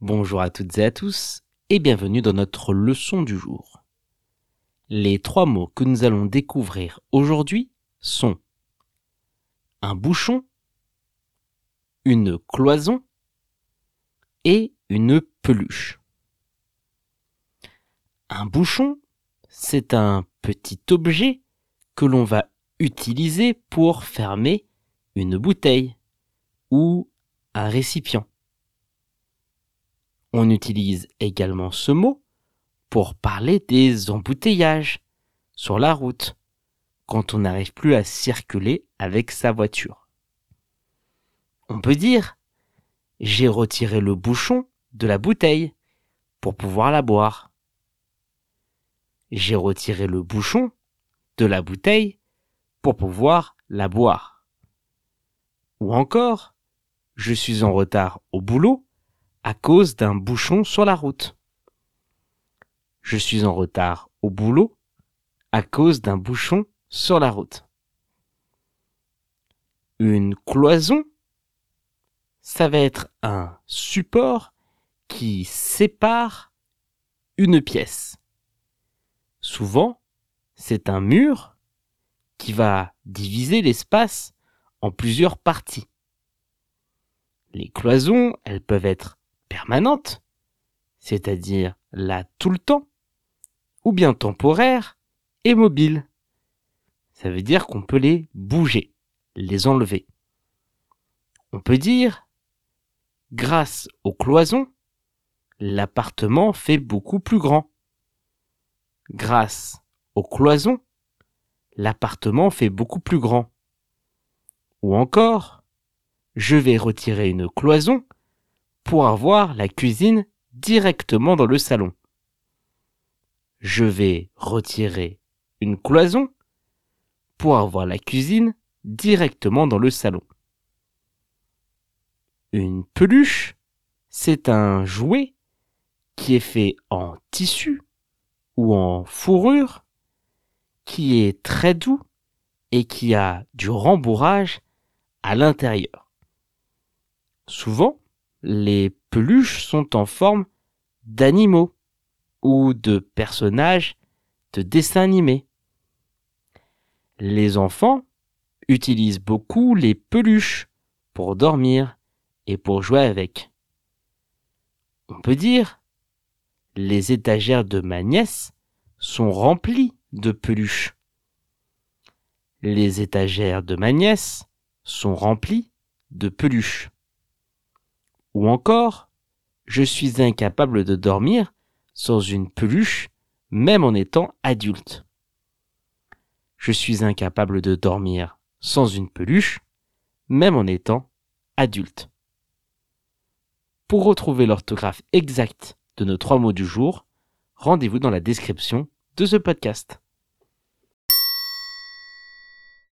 Bonjour à toutes et à tous et bienvenue dans notre leçon du jour. Les trois mots que nous allons découvrir aujourd'hui sont un bouchon, une cloison et une peluche. Un bouchon, c'est un petit objet que l'on va utiliser pour fermer une bouteille ou un récipient. On utilise également ce mot pour parler des embouteillages sur la route quand on n'arrive plus à circuler avec sa voiture. On peut dire j'ai retiré le bouchon de la bouteille pour pouvoir la boire. J'ai retiré le bouchon de la bouteille pour pouvoir la boire. Ou encore, je suis en retard au boulot à cause d'un bouchon sur la route. Je suis en retard au boulot à cause d'un bouchon sur la route. Une cloison, ça va être un support qui sépare une pièce. Souvent, c'est un mur qui va diviser l'espace en plusieurs parties. Les cloisons, elles peuvent être permanente, c'est-à-dire là tout le temps, ou bien temporaire et mobile. Ça veut dire qu'on peut les bouger, les enlever. On peut dire, grâce aux cloisons, l'appartement fait beaucoup plus grand. Grâce aux cloisons, l'appartement fait beaucoup plus grand. Ou encore, je vais retirer une cloison pour avoir la cuisine directement dans le salon. Je vais retirer une cloison pour avoir la cuisine directement dans le salon. Une peluche, c'est un jouet qui est fait en tissu ou en fourrure, qui est très doux et qui a du rembourrage à l'intérieur. Souvent, les peluches sont en forme d'animaux ou de personnages de dessins animés. Les enfants utilisent beaucoup les peluches pour dormir et pour jouer avec. On peut dire, les étagères de ma nièce sont remplies de peluches. Les étagères de ma nièce sont remplies de peluches. Encore, je suis incapable de dormir sans une peluche, même en étant adulte. Je suis incapable de dormir sans une peluche, même en étant adulte. Pour retrouver l'orthographe exacte de nos trois mots du jour, rendez-vous dans la description de ce podcast.